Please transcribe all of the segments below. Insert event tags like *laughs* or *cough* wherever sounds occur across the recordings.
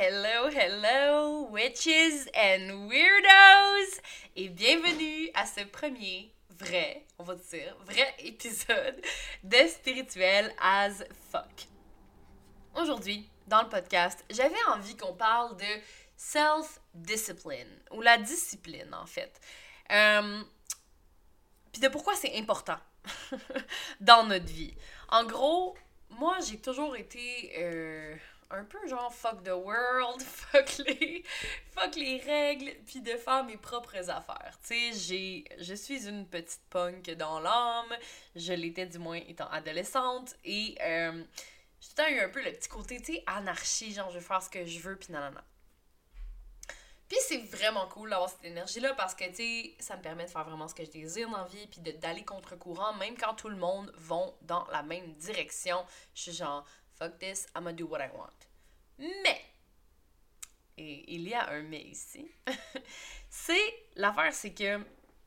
Hello, hello, witches and weirdos! Et bienvenue à ce premier vrai, on va dire, vrai épisode de Spirituel as Fuck. Aujourd'hui, dans le podcast, j'avais envie qu'on parle de self-discipline, ou la discipline en fait. Euh, Puis de pourquoi c'est important *laughs* dans notre vie. En gros, moi j'ai toujours été... Euh, un peu genre fuck the world, *laughs* fuck les, fuck les règles, puis de faire mes propres affaires. Tu sais, je suis une petite punk dans l'âme, je l'étais du moins étant adolescente, et euh, j'ai eu un peu le petit côté, tu sais, anarchie, genre je vais faire ce que je veux, puis non. Puis c'est vraiment cool d'avoir cette énergie-là parce que, tu sais, ça me permet de faire vraiment ce que je désire dans la vie, puis d'aller contre-courant, même quand tout le monde va dans la même direction. Je suis genre, fuck this, I'm gonna do what I want. Mais, et il y a un mais ici, *laughs* c'est, l'affaire c'est que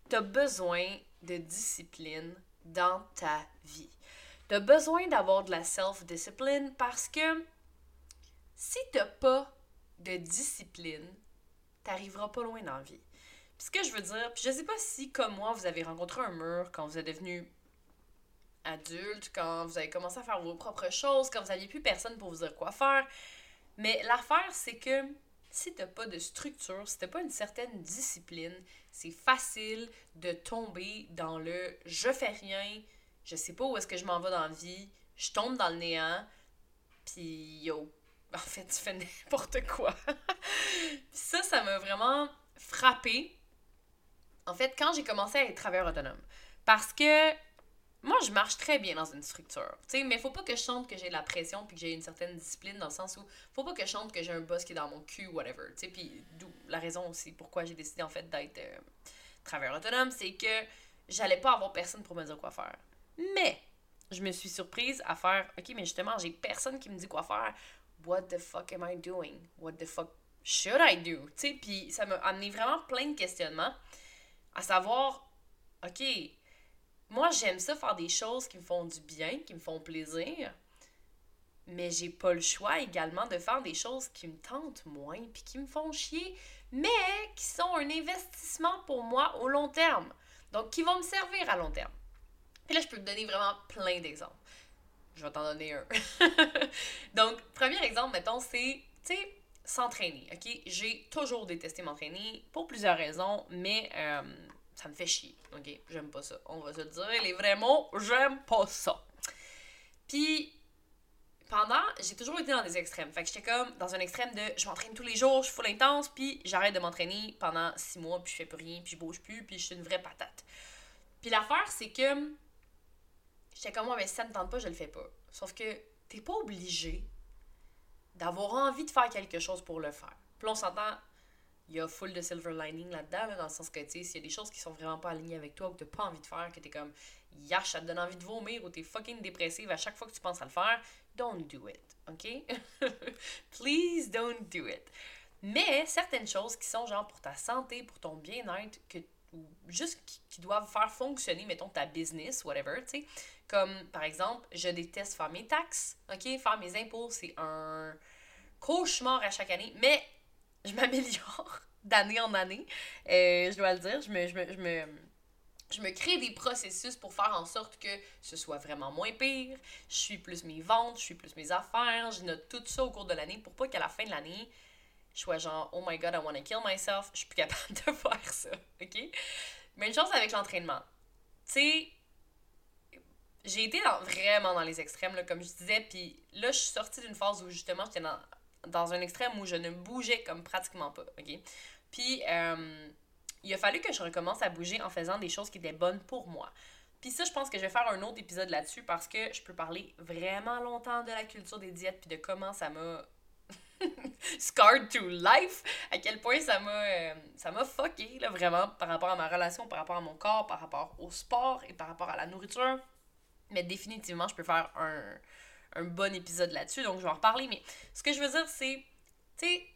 tu besoin de discipline dans ta vie. Tu besoin d'avoir de la self-discipline parce que si tu pas de discipline, t'arriveras pas loin dans la vie. Puis ce que je veux dire, puis je sais pas si comme moi vous avez rencontré un mur quand vous êtes devenu adulte, quand vous avez commencé à faire vos propres choses, quand vous n'aviez plus personne pour vous dire quoi faire. Mais l'affaire, c'est que si t'as pas de structure, si t'as pas une certaine discipline, c'est facile de tomber dans le je fais rien, je sais pas où est-ce que je m'en vais dans la vie, je tombe dans le néant, puis yo, *laughs* en fait, tu fais n'importe quoi. *laughs* ça, ça m'a vraiment frappé. En fait, quand j'ai commencé à être travailleur autonome. Parce que moi, je marche très bien dans une structure. sais mais faut pas que je chante que j'ai de la pression puis que j'ai une certaine discipline dans le sens où faut pas que je chante que j'ai un boss qui est dans mon cul, whatever. Puis d'où la raison aussi pourquoi j'ai décidé en fait d'être euh, travailleur autonome, c'est que j'allais pas avoir personne pour me dire quoi faire. Mais je me suis surprise à faire OK, mais justement, j'ai personne qui me dit quoi faire. What the fuck am I doing? What the fuck should I do? Tu puis ça m'a amené vraiment plein de questionnements à savoir OK, moi, j'aime ça faire des choses qui me font du bien, qui me font plaisir. Mais j'ai pas le choix également de faire des choses qui me tentent moins puis qui me font chier, mais qui sont un investissement pour moi au long terme. Donc, qui vont me servir à long terme. Puis là, je peux te donner vraiment plein d'exemples. Je vais t'en donner un. *laughs* Donc, premier exemple, mettons, c'est, tu sais, s'entraîner, OK? J'ai toujours détesté m'entraîner pour plusieurs raisons, mais euh, ça me fait chier. OK? J'aime pas ça. On va se dire les vrais mots, j'aime pas ça. Puis, pendant, j'ai toujours été dans des extrêmes. Fait que j'étais comme dans un extrême de je m'entraîne tous les jours, je suis full intense, puis j'arrête de m'entraîner pendant six mois, puis je fais plus rien, puis je bouge plus, puis je suis une vraie patate. Puis l'affaire, c'est que j'étais comme moi, mais si ça me tente pas, je le fais pas. Sauf que t'es pas obligé d'avoir envie de faire quelque chose pour le faire. Puis on s'entend, il y a full de silver lining là-dedans, dans le sens que, tu sais, s'il y a des choses qui sont vraiment pas alignées avec toi ou que t'as pas envie de faire, que t'es comme, yash, ça te donne envie de vomir ou t'es fucking dépressive à chaque fois que tu penses à le faire, don't do it, ok? *laughs* Please don't do it. Mais certaines choses qui sont genre pour ta santé, pour ton bien-être, que ou juste qui, qui, doivent faire fonctionner, mettons, ta business, whatever, tu sais. Comme, par exemple, je déteste faire mes taxes, ok? Faire mes impôts, c'est un cauchemar à chaque année, mais je m'améliore *laughs* d'année en année. Euh, je dois le dire, je me, je, me, je, me, je me crée des processus pour faire en sorte que ce soit vraiment moins pire. Je suis plus mes ventes, je suis plus mes affaires. Je note tout ça au cours de l'année pour pas qu'à la fin de l'année, je sois genre, oh my god, I want to kill myself. Je suis plus capable *laughs* de faire ça. OK? Une chose avec l'entraînement. Tu sais, j'ai été vraiment dans les extrêmes, là, comme je disais. Puis là, je suis sortie d'une phase où justement, j'étais dans dans un extrême où je ne bougeais comme pratiquement pas, OK? Puis, euh, il a fallu que je recommence à bouger en faisant des choses qui étaient bonnes pour moi. Puis ça, je pense que je vais faire un autre épisode là-dessus parce que je peux parler vraiment longtemps de la culture des diètes puis de comment ça m'a *laughs* scarred to life, à quel point ça m'a euh, ça m'a fucké là vraiment par rapport à ma relation, par rapport à mon corps, par rapport au sport et par rapport à la nourriture. Mais définitivement, je peux faire un un bon épisode là-dessus, donc je vais en reparler. Mais ce que je veux dire, c'est, tu sais,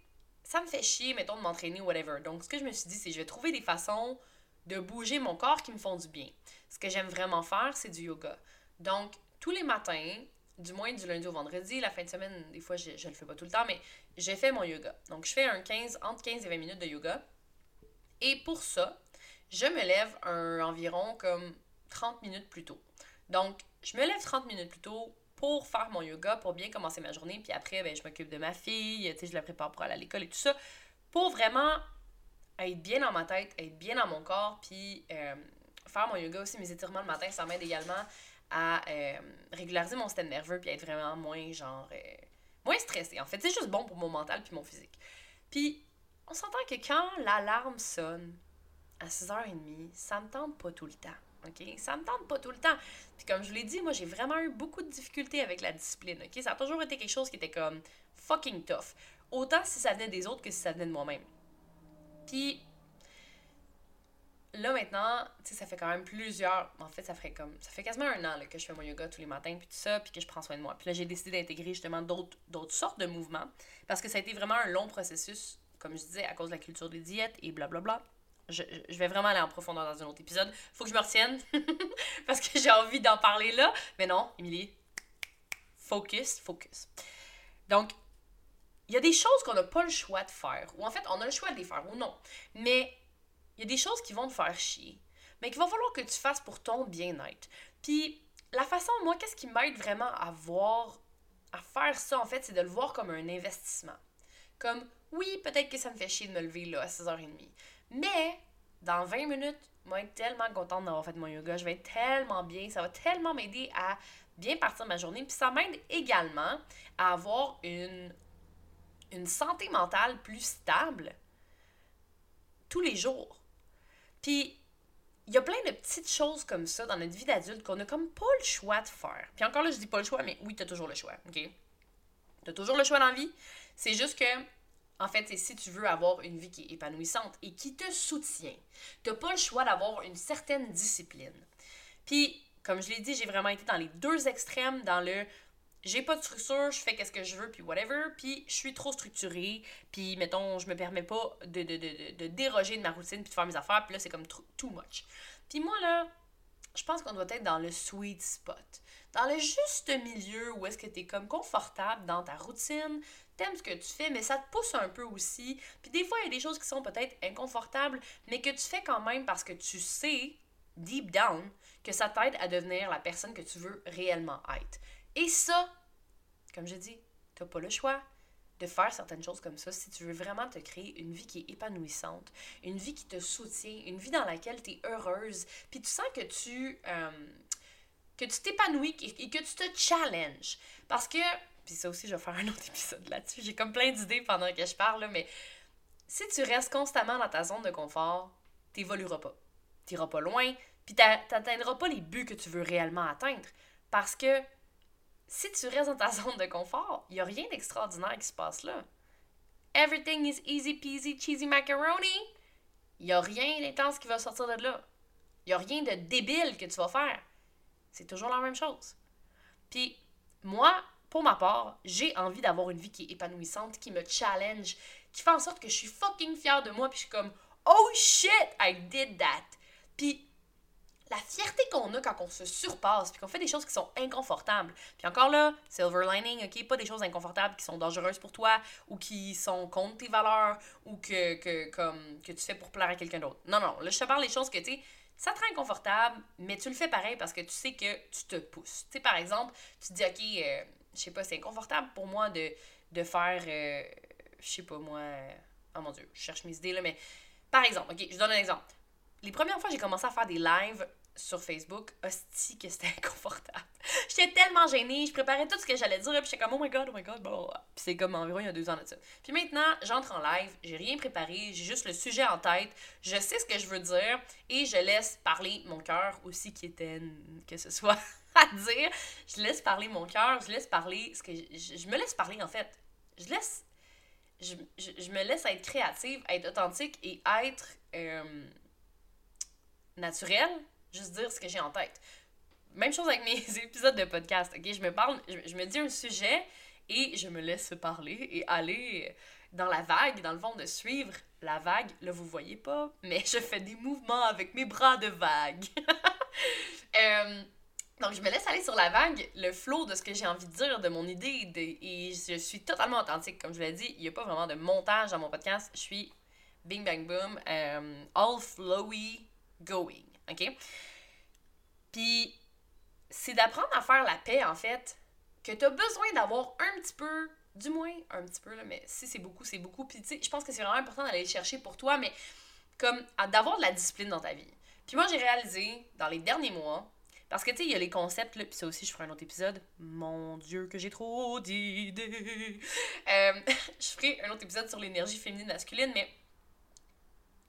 ça me fait chier, mettons, de m'entraîner whatever. Donc, ce que je me suis dit, c'est je vais trouver des façons de bouger mon corps qui me font du bien. Ce que j'aime vraiment faire, c'est du yoga. Donc, tous les matins, du moins du lundi au vendredi. La fin de semaine, des fois, je, je le fais pas tout le temps, mais j'ai fait mon yoga. Donc, je fais un 15, entre 15 et 20 minutes de yoga. Et pour ça, je me lève un, environ comme 30 minutes plus tôt. Donc, je me lève 30 minutes plus tôt pour faire mon yoga, pour bien commencer ma journée. Puis après, ben, je m'occupe de ma fille, je la prépare pour aller à l'école et tout ça. Pour vraiment être bien dans ma tête, être bien dans mon corps, puis euh, faire mon yoga aussi, mes étirements le matin, ça m'aide également à euh, régulariser mon système nerveux, puis être vraiment moins, genre, euh, moins stressé. En fait, c'est juste bon pour mon mental puis mon physique. Puis, on s'entend que quand l'alarme sonne à 6h30, ça me tente pas tout le temps. OK? Ça me tente pas tout le temps. Puis comme je vous l'ai dit, moi, j'ai vraiment eu beaucoup de difficultés avec la discipline. OK? Ça a toujours été quelque chose qui était comme fucking tough. Autant si ça venait des autres que si ça venait de moi-même. Puis là maintenant, tu sais, ça fait quand même plusieurs. En fait, ça fait comme. Ça fait quasiment un an que je fais mon yoga tous les matins, puis tout ça, puis que je prends soin de moi. Puis là, j'ai décidé d'intégrer justement d'autres, d'autres sortes de mouvements. Parce que ça a été vraiment un long processus, comme je disais, à cause de la culture des diètes et blablabla. Je, vais vraiment aller en profondeur dans un autre épisode. Faut que je me retienne. *laughs* parce que j'ai envie d'en parler là. Mais non, Émilie, focus, focus. Donc, il y a des choses qu'on n'a pas le choix de faire. Ou en fait, on a le choix de les faire ou non. Mais il y a des choses qui vont te faire chier, mais qu'il va falloir que tu fasses pour ton bien-être. Puis la façon, moi, qu'est-ce qui m'aide vraiment à voir, à faire ça, en fait, c'est de le voir comme un investissement. Comme, oui, peut-être que ça me fait chier de me lever là à 6h30, mais dans 20 minutes, je vais être tellement contente d'avoir fait mon yoga, je vais être tellement bien, ça va tellement m'aider à bien partir ma journée, puis ça m'aide également à avoir une, une santé mentale plus stable tous les jours. Puis, il y a plein de petites choses comme ça dans notre vie d'adulte qu'on a comme pas le choix de faire. Puis encore là, je dis pas le choix, mais oui, t'as toujours le choix, OK? T'as toujours le choix dans la vie. C'est juste que, en fait, si tu veux avoir une vie qui est épanouissante et qui te soutient, t'as pas le choix d'avoir une certaine discipline. Puis, comme je l'ai dit, j'ai vraiment été dans les deux extrêmes, dans le j'ai pas de structure, je fais qu'est-ce que je veux, puis whatever, puis je suis trop structurée, puis mettons, je me permets pas de, de, déroger de ma routine, puis de faire mes affaires, puis là, c'est comme too much. Puis moi, là, je pense qu'on doit être dans le sweet spot. Dans le juste milieu où est-ce que tu es comme confortable dans ta routine, t'aimes ce que tu fais, mais ça te pousse un peu aussi. Puis des fois, il y a des choses qui sont peut-être inconfortables, mais que tu fais quand même parce que tu sais, deep down, que ça t'aide à devenir la personne que tu veux réellement être. Et ça, comme je dis, t'as pas le choix de faire certaines choses comme ça si tu veux vraiment te créer une vie qui est épanouissante, une vie qui te soutient, une vie dans laquelle tu es heureuse, puis tu sens que tu euh, que tu t'épanouis et que tu te challenges parce que puis ça aussi je vais faire un autre *laughs* épisode là-dessus, j'ai comme plein d'idées pendant que je parle mais si tu restes constamment dans ta zone de confort, t'évolueras pas. T'iras pas loin, puis t'atteindras pas les buts que tu veux réellement atteindre parce que si tu restes dans ta *laughs* zone de confort, il n'y a rien d'extraordinaire qui se passe là. Everything is easy peasy cheesy macaroni. Il n'y a rien d'intense qui va sortir de là. Il n'y a rien de débile que tu vas faire. C'est toujours la même chose. Puis, moi, pour ma part, j'ai envie d'avoir une vie qui est épanouissante, qui me challenge, qui fait en sorte que je suis fucking fière de moi, puis je suis comme, oh shit, I did that. Puis, la fierté qu'on a quand on se surpasse, puis qu'on fait des choses qui sont inconfortables. Puis encore là, silver lining, ok, pas des choses inconfortables qui sont dangereuses pour toi ou qui sont contre tes valeurs ou que, que, comme, que tu fais pour plaire à quelqu'un d'autre. Non, non, là je te parle des choses que, tu sais, ça te rend inconfortable, mais tu le fais pareil parce que tu sais que tu te pousses. Tu sais, par exemple, tu te dis, ok, euh, je sais pas, c'est inconfortable pour moi de, de faire, euh, je sais pas moi, oh mon dieu, je cherche mes idées là, mais par exemple, ok, je donne un exemple les premières fois j'ai commencé à faire des lives sur Facebook, hostie que c'était *laughs* inconfortable. J'étais tellement gênée, je préparais tout ce que j'allais dire, puis j'étais comme oh my god, oh my god, bon. Puis c'est comme environ il y a deux ans de ça. Puis maintenant, j'entre en live, j'ai rien préparé, j'ai juste le sujet en tête, je sais ce que je veux dire, et je laisse parler mon cœur aussi qui était que ce soit *laughs* à dire. Je laisse parler mon cœur, je laisse parler ce que je, je, me laisse parler en fait. Je laisse. Je, je, me laisse être créative, être authentique et être. Euh, naturel, juste dire ce que j'ai en tête. Même chose avec mes *laughs* épisodes de podcast, ok? Je me parle, je, me dis un sujet et je me laisse parler et aller dans la vague, dans le fond, de suivre la vague. Là, vous voyez pas, mais *laughs* je fais des mouvements avec mes bras de vague. *laughs* Euh, Donc, je me laisse aller sur la vague, le flow de ce que j'ai envie de dire, de mon idée, et je suis totalement authentique. Comme je l'ai dit, il n'y a pas vraiment de montage dans mon podcast. Je suis bing bang boom, euh, all flowy going. OK? Puis, c'est d'apprendre à faire la paix, en fait, que tu as besoin d'avoir un petit peu, du moins un petit peu, là, mais si c'est beaucoup, c'est beaucoup. Puis, tu sais, je pense que c'est vraiment important d'aller chercher pour toi, mais comme d'avoir de la discipline dans ta vie. Puis moi, j'ai réalisé dans les derniers mois, parce que tu sais, il y a les concepts, là, puis ça aussi, je ferai un autre épisode. Mon Dieu, que j'ai trop d'idées. Euh, *laughs* je ferai un autre épisode sur l'énergie féminine masculine, mais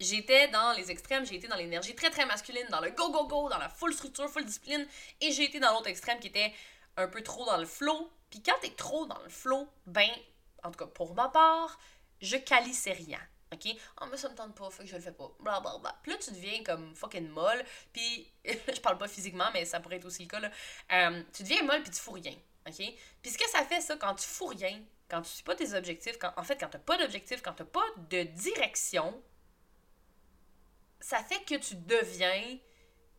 j'étais dans les extrêmes, j'ai été dans l'énergie très très masculine, dans le go go go, dans la full structure, full discipline, et j'ai été dans l'autre extrême qui était un peu trop dans le flow. Puis quand t'es trop dans le flow, ben, en tout cas pour ma part, je calissais rien. OK? Oh, mais ça me tente pas, fait que je le fais pas. Bla bla. Puis tu deviens comme fucking molle. Puis, *laughs* je parle pas physiquement, mais ça pourrait être aussi le cas, là. Euh, tu deviens molle, puis tu fous rien. OK? Puis ce que ça fait, ça, quand tu fous rien, quand tu suis pas tes objectifs, quand, en fait, quand t'as pas d'objectif, quand t'as pas de direction, ça fait que tu deviens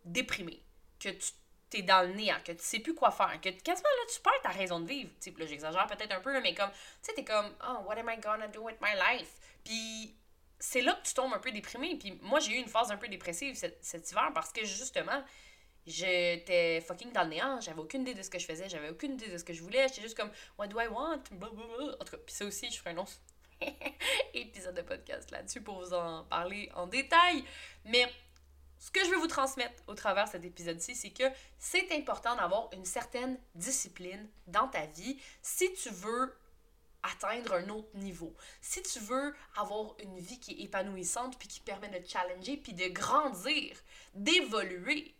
déprimé. Que tu t'es dans le néant, que tu sais plus quoi faire, que quasiment là, tu perds ta raison de vivre. sais là, j'exagère peut-être un peu, mais comme, tu sais, t'es comme, oh, what am I gonna do with my life? Puis c'est là que tu tombes un peu déprimé. Puis moi, j'ai eu une phase un peu dépressive cet, cet hiver parce que justement, j'étais fucking dans le néant. J'avais aucune idée de ce que je faisais. J'avais aucune idée de ce que je voulais. J'étais juste comme, what do I want? En tout cas, puis ça aussi, je ferai un autre *laughs* épisode de podcast là-dessus pour vous en parler en détail. Mais ce que je veux vous transmettre au travers de cet épisode-ci, c'est que c'est important d'avoir une certaine discipline dans ta vie si tu veux atteindre un autre niveau. Si tu veux avoir une vie qui est épanouissante, puis qui permet de challenger, puis de grandir, d'évoluer.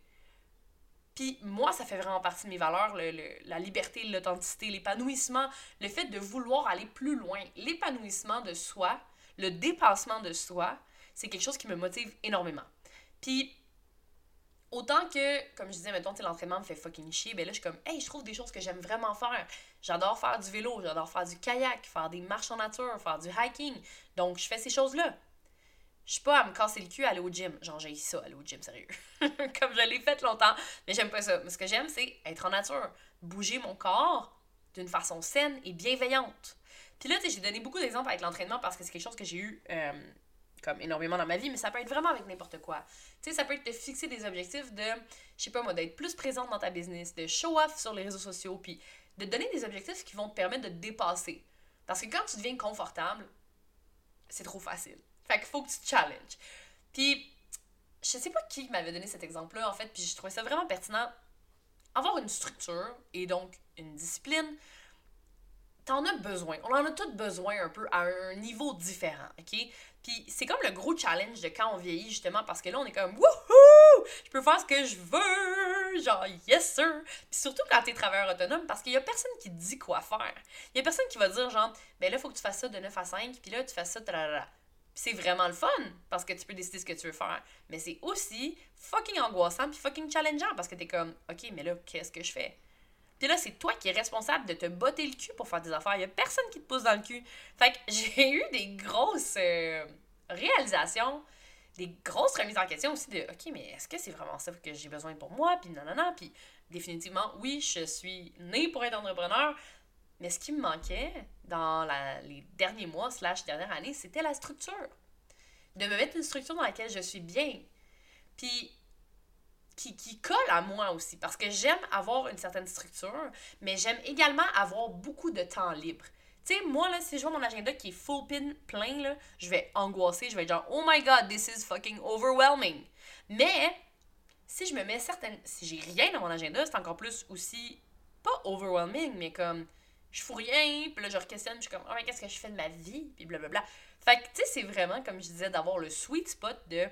Puis moi, ça fait vraiment partie de mes valeurs, la liberté, l'authenticité, l'épanouissement, le fait de vouloir aller plus loin, l'épanouissement de soi, le dépassement de soi, c'est quelque chose qui me motive énormément. Puis Autant que, comme je disais, mettons, l'entraînement me fait fucking chier, ben là, je suis comme, hey, je trouve des choses que j'aime vraiment faire. J'adore faire du vélo, j'adore faire du kayak, faire des marches en nature, faire du hiking. Donc, je fais ces choses-là. Je suis pas à me casser le cul à aller au gym. Genre, j'ai ça, aller au gym, sérieux. *laughs* comme je l'ai fait longtemps, mais j'aime pas ça. Mais ce que j'aime, c'est être en nature, bouger mon corps d'une façon saine et bienveillante. Puis là, tu sais, j'ai donné beaucoup d'exemples avec l'entraînement parce que c'est quelque chose que j'ai eu. Euh, comme énormément dans ma vie, mais ça peut être vraiment avec n'importe quoi. Tu sais, ça peut être de fixer des objectifs de, je sais pas moi, d'être plus présente dans ta business, de show off sur les réseaux sociaux, puis de donner des objectifs qui vont te permettre de te dépasser. Parce que quand tu deviens confortable, c'est trop facile. Fait qu'il faut que tu te challenges. Puis, je sais pas qui m'avait donné cet exemple-là, en fait, puis je trouvais ça vraiment pertinent. Avoir une structure et donc une discipline, t'en as besoin. On en a tous besoin un peu à un niveau différent, OK? Puis c'est comme le gros challenge de quand on vieillit, justement, parce que là, on est comme wouhou! Je peux faire ce que je veux! Genre, yes sir! Puis surtout quand t'es travailleur autonome, parce qu'il y a personne qui te dit quoi faire. Il y a personne qui va dire, genre, ben là, faut que tu fasses ça de 9 à 5, puis là, tu fasses ça, c'est vraiment le fun, parce que tu peux décider ce que tu veux faire. Mais c'est aussi fucking angoissant, puis fucking challengeant, parce que t'es comme, ok, mais là, qu'est-ce que je fais? Puis là, c'est toi qui es responsable de te botter le cul pour faire des affaires. Il y a personne qui te pousse dans le cul. Fait que *laughs* j'ai eu des grosses euh, réalisations, des grosses remises en question aussi de OK, mais est-ce que c'est vraiment ça que j'ai besoin pour moi? Puis non. Puis définitivement, oui, je suis née pour être entrepreneur. Mais ce qui me manquait dans les derniers mois, slash dernière année, c'était la structure. De me mettre une structure dans laquelle je suis bien. Puis qui, qui colle à moi aussi. Parce que j'aime avoir une certaine structure, mais j'aime également avoir beaucoup de temps libre. Tu sais, moi, là, si je vois mon agenda qui est full pin plein, là, je vais angoisser, je vais être genre, oh my god, this is fucking overwhelming. Mais, si je me mets certaines. Si j'ai rien dans mon agenda, c'est encore plus aussi. Pas overwhelming, mais comme. Je fous rien, puis là, je questionne, je suis comme, oh, mais qu'est-ce que je fais de ma vie, puis blablabla. Fait que, tu sais, c'est vraiment, comme je disais, d'avoir le sweet spot de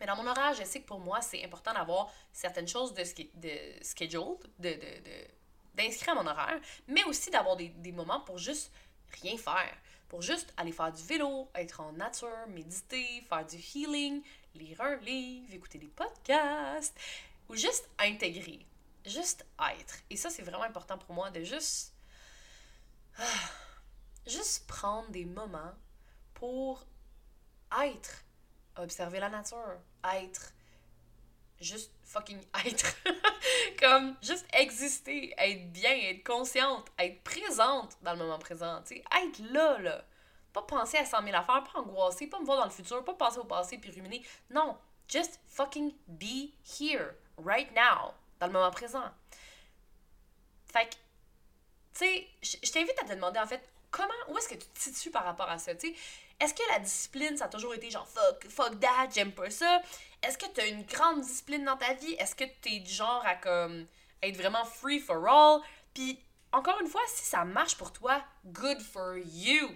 mais dans mon horaire, je sais que pour moi, c'est important d'avoir certaines choses de, de scheduled, de, de, d'inscrire à mon horaire, mais aussi d'avoir des, des, moments pour juste rien faire. Pour juste aller faire du vélo, être en nature, méditer, faire du healing, lire un livre, écouter des podcasts, ou juste intégrer, juste être. Et ça, c'est vraiment important pour moi de juste. Juste prendre des moments pour être observer la nature, être, juste fucking être. *laughs* comme juste exister, être bien, être consciente, être présente dans le moment présent. Tu sais, être là, là. Pas penser à 100 000 affaires, pas angoisser, pas me voir dans le futur, pas penser au passé puis ruminer. Non, just fucking be here, right now, dans le moment présent. Fait que, tu sais, je t'invite à te demander en fait, comment, où est-ce que tu te situes par rapport à ça, tu sais? Est-ce que la discipline, ça a toujours été genre fuck, fuck that, j'aime pas ça? Est-ce que tu as une grande discipline dans ta vie? Est-ce que tu es du genre à comme être vraiment free for all? Puis encore une fois, si ça marche pour toi, good for you.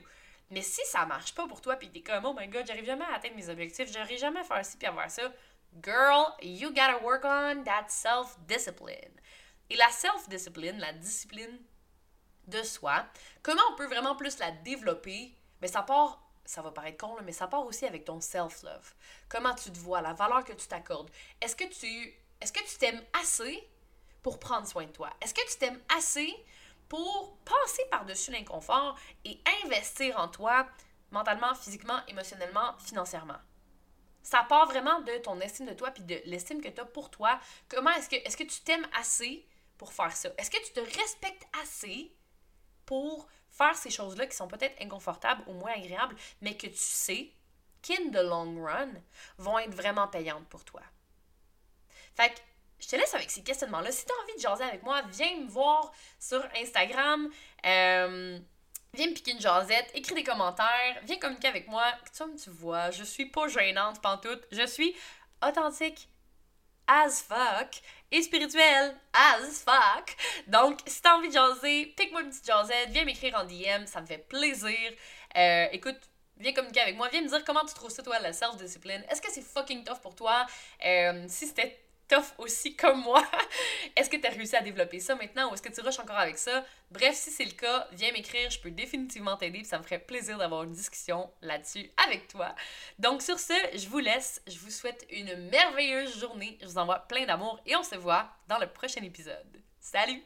Mais si ça marche pas pour toi, puis t'es comme, oh my god, j'arrive jamais à atteindre mes objectifs, j'arrive jamais à faire ci puis à faire ça, girl, you gotta work on that self-discipline. Et la self-discipline, la discipline de soi, comment on peut vraiment plus la développer? Mais ça part ça va paraître con, mais ça part aussi avec ton self-love. Comment tu te vois, la valeur que tu t'accordes. Est-ce que tu t'aimes assez pour prendre soin de toi? Est-ce que tu t'aimes assez pour passer par-dessus l'inconfort et investir en toi mentalement, physiquement, émotionnellement, financièrement? Ça part vraiment de ton estime de toi puis de l'estime que tu as pour toi. Comment est-ce que est-ce que tu t'aimes assez pour faire ça? Est-ce que tu te respectes assez pour faire ces choses-là qui sont peut-être inconfortables ou moins agréables, mais que tu sais qu'in the long run vont être vraiment payantes pour toi. Fait que je te laisse avec ces questionnements-là. Si tu as envie de jaser avec moi, viens me voir sur Instagram. Euh, viens me piquer une jasette, écris des commentaires, viens communiquer avec moi. Comme tu vois, je suis pas gênante pantoute. Je suis authentique as fuck et spirituel as fuck. Donc, si t'as envie de jaser, pique-moi une petite jasette, viens m'écrire en DM, ça me fait plaisir. Euh, écoute, viens communiquer avec moi, viens me dire comment tu trouves ça, toi, la self-discipline. Est-ce que c'est fucking tough pour toi? Euh, si c'était tough aussi comme moi. *laughs* est-ce que tu as réussi à développer ça maintenant ou est-ce que tu rushes encore avec ça? Bref, si c'est le cas, viens m'écrire, je peux définitivement t'aider, ça me ferait plaisir d'avoir une discussion là-dessus avec toi. Donc sur ce, je vous laisse, je vous souhaite une merveilleuse journée, je vous envoie plein d'amour et on se voit dans le prochain épisode. Salut!